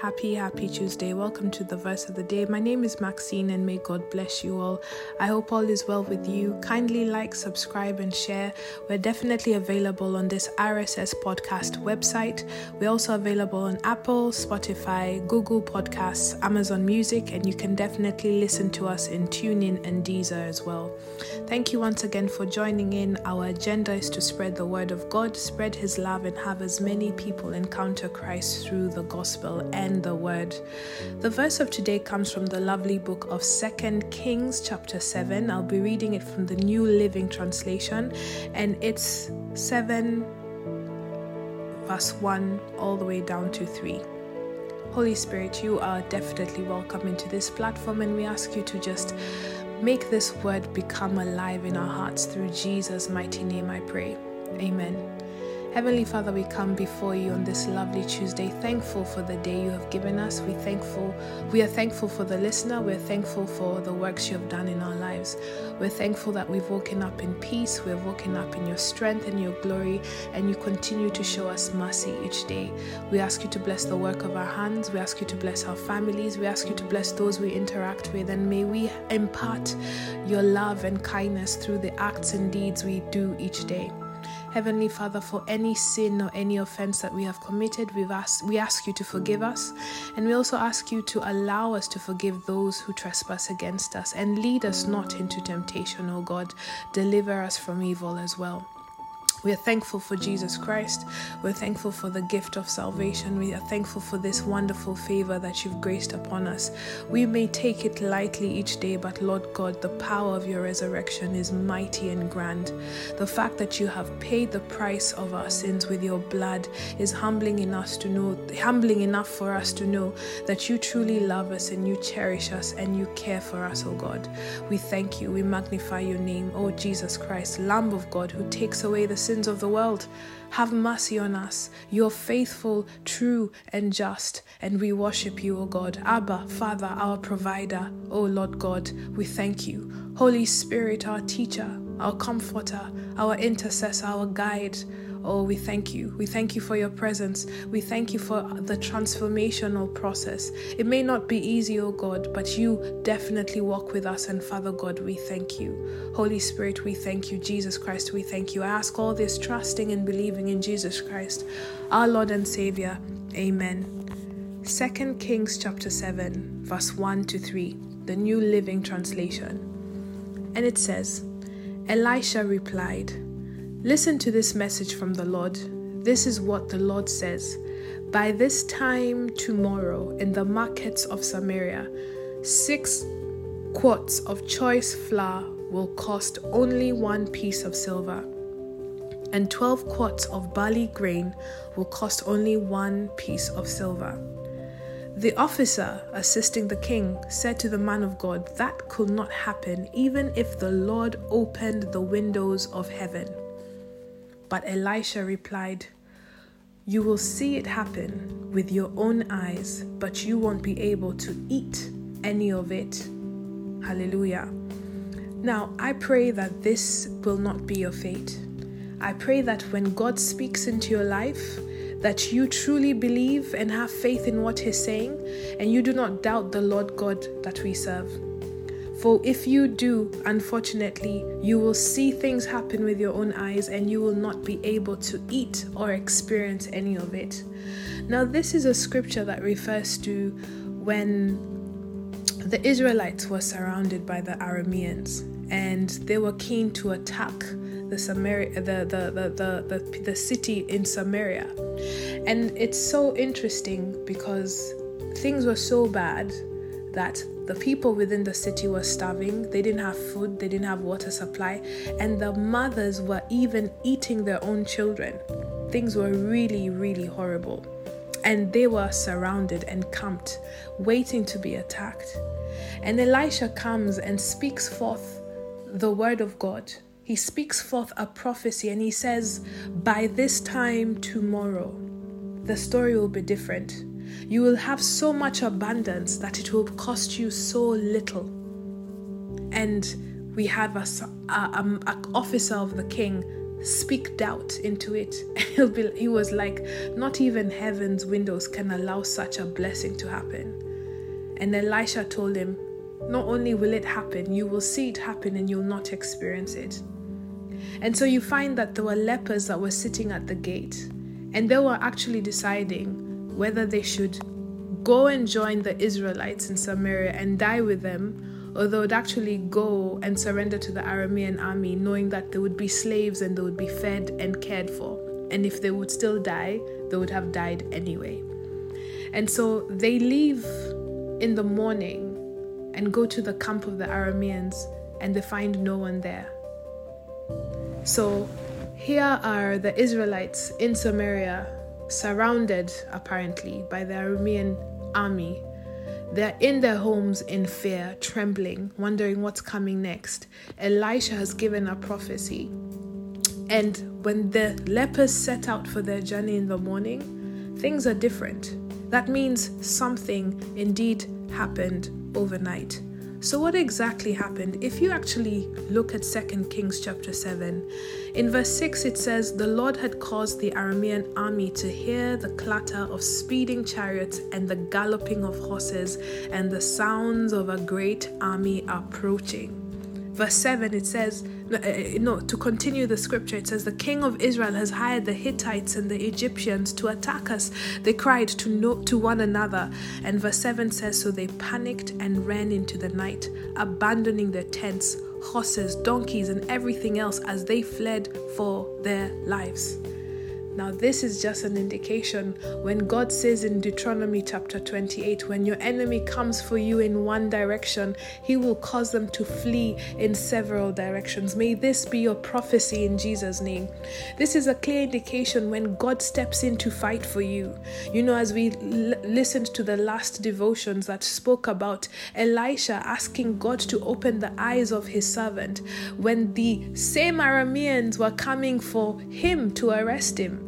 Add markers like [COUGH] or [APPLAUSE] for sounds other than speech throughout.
Happy, happy Tuesday. Welcome to the verse of the day. My name is Maxine and may God bless you all. I hope all is well with you. Kindly like, subscribe, and share. We're definitely available on this RSS podcast website. We're also available on Apple, Spotify, Google Podcasts, Amazon Music, and you can definitely listen to us in TuneIn and Deezer as well. Thank you once again for joining in. Our agenda is to spread the word of God, spread his love, and have as many people encounter Christ through the gospel and and the word. The verse of today comes from the lovely book of Second Kings, chapter 7. I'll be reading it from the New Living Translation, and it's 7 verse 1 all the way down to 3. Holy Spirit, you are definitely welcome into this platform, and we ask you to just make this word become alive in our hearts through Jesus' mighty name, I pray. Amen. Heavenly Father, we come before you on this lovely Tuesday, thankful for the day you have given us. We thankful, we are thankful for the listener. We're thankful for the works you have done in our lives. We're thankful that we've woken up in peace. We've woken up in your strength and your glory, and you continue to show us mercy each day. We ask you to bless the work of our hands. We ask you to bless our families. We ask you to bless those we interact with, and may we impart your love and kindness through the acts and deeds we do each day. Heavenly Father, for any sin or any offense that we have committed, we've asked, we ask you to forgive us. And we also ask you to allow us to forgive those who trespass against us and lead us not into temptation, O God. Deliver us from evil as well. We are thankful for Jesus Christ. We're thankful for the gift of salvation. We are thankful for this wonderful favor that you've graced upon us. We may take it lightly each day, but Lord God, the power of your resurrection is mighty and grand. The fact that you have paid the price of our sins with your blood is humbling in us to know, humbling enough for us to know that you truly love us and you cherish us and you care for us, oh God. We thank you. We magnify your name, oh Jesus Christ, Lamb of God, who takes away the sins of the world. Have mercy on us. You're faithful, true, and just, and we worship you, O God. Abba, Father, our provider, O Lord God, we thank you. Holy Spirit, our teacher, our comforter, our intercessor, our guide, Oh, we thank you. We thank you for your presence. We thank you for the transformational process. It may not be easy, oh God, but you definitely walk with us. And Father God, we thank you. Holy Spirit, we thank you. Jesus Christ, we thank you. I ask all this trusting and believing in Jesus Christ, our Lord and Savior. Amen. 2 Kings chapter 7, verse 1 to 3, the New Living Translation. And it says, Elisha replied, Listen to this message from the Lord. This is what the Lord says. By this time tomorrow, in the markets of Samaria, six quarts of choice flour will cost only one piece of silver, and 12 quarts of barley grain will cost only one piece of silver. The officer assisting the king said to the man of God, That could not happen even if the Lord opened the windows of heaven. But Elisha replied, You will see it happen with your own eyes, but you won't be able to eat any of it. Hallelujah. Now, I pray that this will not be your fate. I pray that when God speaks into your life, that you truly believe and have faith in what He's saying, and you do not doubt the Lord God that we serve. For if you do, unfortunately, you will see things happen with your own eyes and you will not be able to eat or experience any of it. Now, this is a scripture that refers to when the Israelites were surrounded by the Arameans and they were keen to attack the Samaria the the, the, the, the, city in Samaria. And it's so interesting because things were so bad that the people within the city were starving. They didn't have food, they didn't have water supply, and the mothers were even eating their own children. Things were really, really horrible. And they were surrounded and camped, waiting to be attacked. And Elisha comes and speaks forth the word of God. He speaks forth a prophecy and he says, By this time tomorrow, the story will be different you will have so much abundance that it will cost you so little. And we have a, a, a, a officer of the king speak doubt into it. [LAUGHS] He'll be he was like, not even heaven's windows can allow such a blessing to happen. And Elisha told him, Not only will it happen, you will see it happen and you'll not experience it. And so you find that there were lepers that were sitting at the gate, and they were actually deciding whether they should go and join the Israelites in Samaria and die with them, or they would actually go and surrender to the Aramean army, knowing that they would be slaves and they would be fed and cared for. And if they would still die, they would have died anyway. And so they leave in the morning and go to the camp of the Arameans, and they find no one there. So here are the Israelites in Samaria, surrounded apparently by the Aramean army. They're in their homes in fear, trembling, wondering what's coming next. Elisha has given a prophecy. And when the lepers set out for their journey in the morning, things are different. That means something indeed happened overnight. So, what exactly happened? If you actually look at 2 Kings chapter 7, in verse 6 it says, The Lord had caused the Aramean army to hear the clatter of speeding chariots and the galloping of horses and the sounds of a great army approaching verse 7 it says uh, no to continue the scripture it says the king of israel has hired the hittites and the egyptians to attack us. They cried to no, to one another. And verse 7 says so they panicked and ran into the night abandoning their tents horses donkeys and everything else as they fled for their lives now, this is just an indication when God says in Deuteronomy chapter 28 when your enemy comes for you in one direction, he will cause them to flee in several directions. May this be your prophecy in Jesus' name. This is a clear indication when God steps in to fight for you. You know, as we l- listened to the last devotions that spoke about Elisha asking God to open the eyes of his servant when the same Arameans were coming for him to arrest him.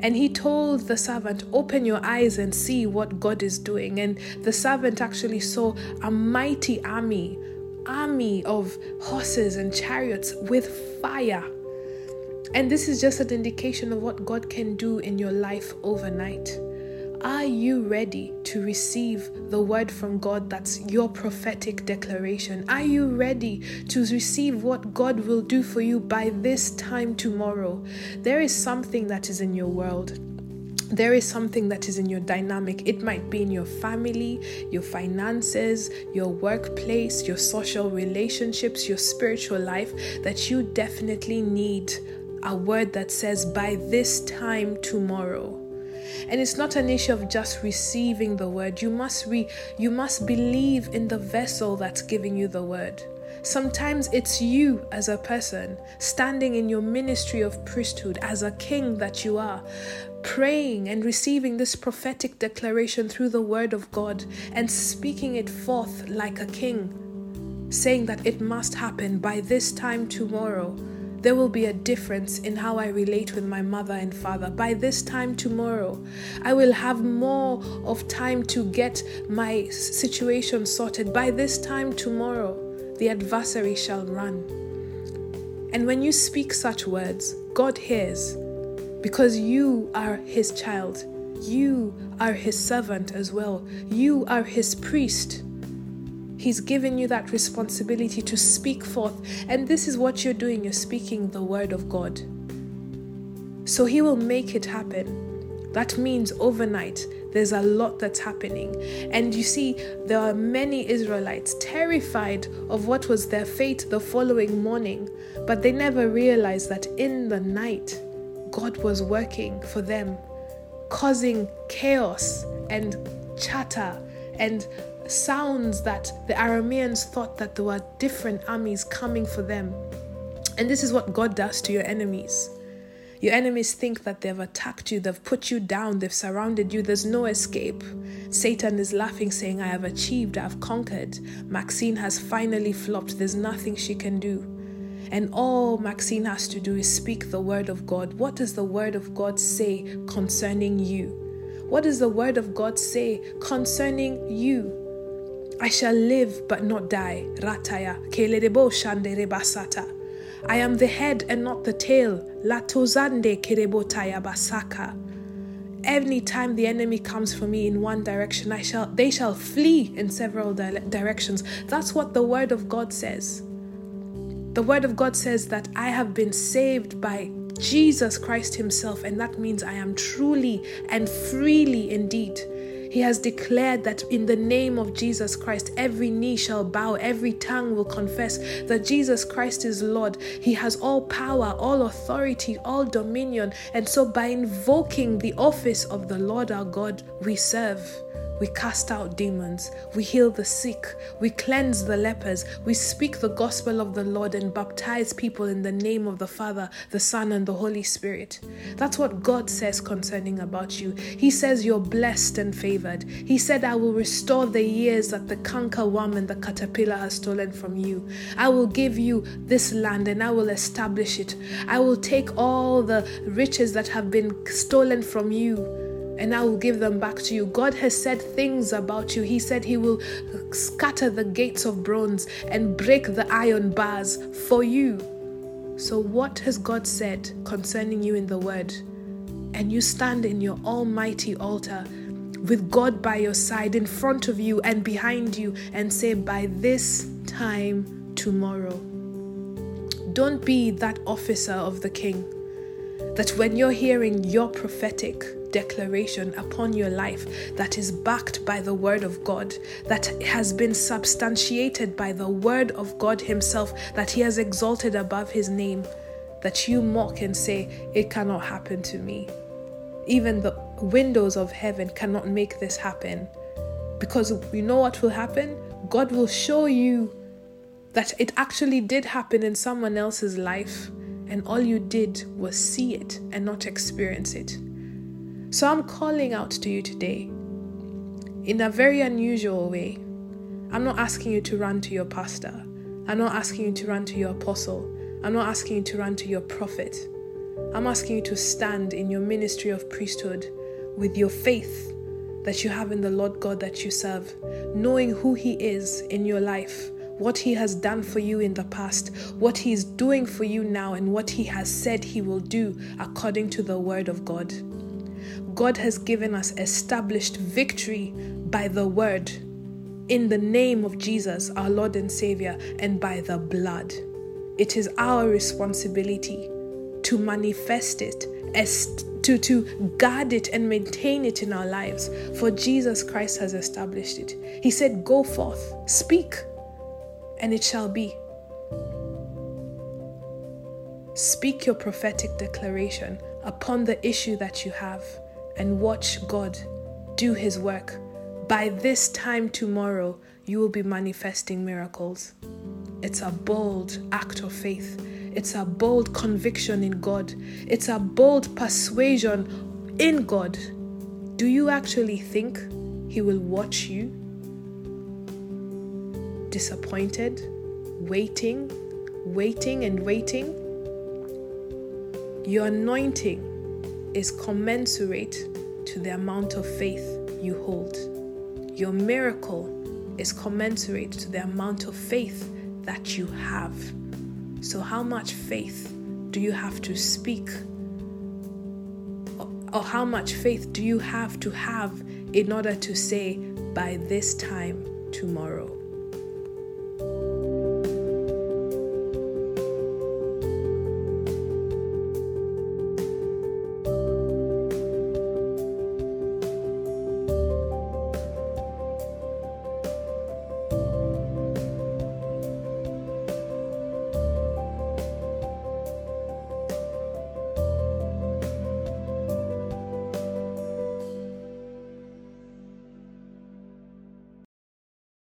And he told the servant, Open your eyes and see what God is doing. And the servant actually saw a mighty army, army of horses and chariots with fire. And this is just an indication of what God can do in your life overnight. Are you ready to receive the word from God that's your prophetic declaration? Are you ready to receive what God will do for you by this time tomorrow? There is something that is in your world there is something that is in your dynamic. It might be in your family, your finances, your workplace, your social relationships, your spiritual life that you definitely need a word that says, by this time tomorrow. And it's not an issue of just receiving the word. You must re- you must believe in the vessel that's giving you the word. Sometimes it's you as a person standing in your ministry of priesthood as a king that you are, praying and receiving this prophetic declaration through the word of God and speaking it forth like a king, saying that it must happen by this time tomorrow there will be a difference in how I relate with my mother and father. By this time tomorrow, I will have more of time to get my situation sorted. By this time tomorrow, the adversary shall run. And when you speak such words, God hears because you are his child. You are his servant as well. You are his priest. He's given you that responsibility to speak forth. And this is what you're doing you're speaking the word of God. So He will make it happen. That means overnight, there's a lot that's happening. And you see, there are many Israelites terrified of what was their fate the following morning, but they never realized that in the night, God was working for them, causing chaos and chatter and sounds that the Arameans thought that there were different armies coming for them. And this is what God does to your enemies. Your enemies think that they've attacked you, they've put you down, they've surrounded you, there's no escape. Satan is laughing, saying, I have achieved, I've conquered. Maxine has finally flopped, there's nothing she can do. And all Maxine has to do is speak the word of God. What does the word of God say concerning you? What does the word of God say concerning you? I shall live but not die. Rataya. Keledebo shandere basata. I am the head and not the tail. Latozande kirebotaya basaka. Any time the enemy comes for me in one direction, I shall they shall flee in several di- directions. That's what the word of God says. The word of God says that I have been saved by Jesus Christ Himself, and that means I am truly and freely indeed he has declared that in the name of Jesus Christ, every knee shall bow, every tongue will confess that Jesus Christ is Lord. He has all power, all authority, all dominion. And so, by invoking the office of the Lord our God, we serve. We cast out demons. We heal the sick. We cleanse the lepers. We speak the gospel of the Lord and baptize people in the name of the Father, the Son, and the Holy Spirit. That's what God says concerning about you. He says you're blessed and favored. He said, I will restore the years that the canker worm and the caterpillar has stolen from you. I will give you this land and I will establish it. I will take all the riches that have been stolen from you and I will give them back to you. God has said things about you. He said He will scatter the gates of bronze and break the iron bars for you. So, what has God said concerning you in the Word? And you stand in your almighty altar with God by your side, in front of you and behind you, and say, By this time tomorrow. Don't be that officer of the king that when you're hearing your prophetic, declaration upon your life that is backed by the Word of God, that has been substantiated by the Word of God Himself, that He has exalted above His name, that you mock and say, It cannot happen to me. Even the windows of heaven cannot make this happen. Because you know what will happen? God will show you that it actually did happen in someone else's life, and all you did was see it and not experience it. So I'm calling out to you today in a very unusual way. I'm not asking you to run to your pastor. I'm not asking you to run to your apostle. I'm not asking you to run to your prophet. I'm asking you to stand in your ministry of priesthood with your faith that you have in the Lord God that you serve, knowing who He is in your life, what He has done for you in the past, what He is doing for you now, and what He has said He will do according to the Word of God. God has given us established victory by the word in the name of Jesus, our Lord and Savior, and by the blood. It is our responsibility to manifest it, to, to guard it and maintain it in our lives, for Jesus Christ has established it. He said, Go forth, speak, and it shall be. Speak your prophetic declaration upon the issue that you have and watch God do His work. By this time tomorrow, you will be manifesting miracles. It's a bold act of faith. It's a bold conviction in God. It's a bold persuasion in God. Do you actually think He will watch you? Disappointed, waiting, waiting, and waiting? Your anointing is commensurate to the amount of faith you hold. Your miracle is commensurate to the amount of faith that you have. So, how much faith do you have to speak? Or how much faith do you have to have in order to say, by this time tomorrow?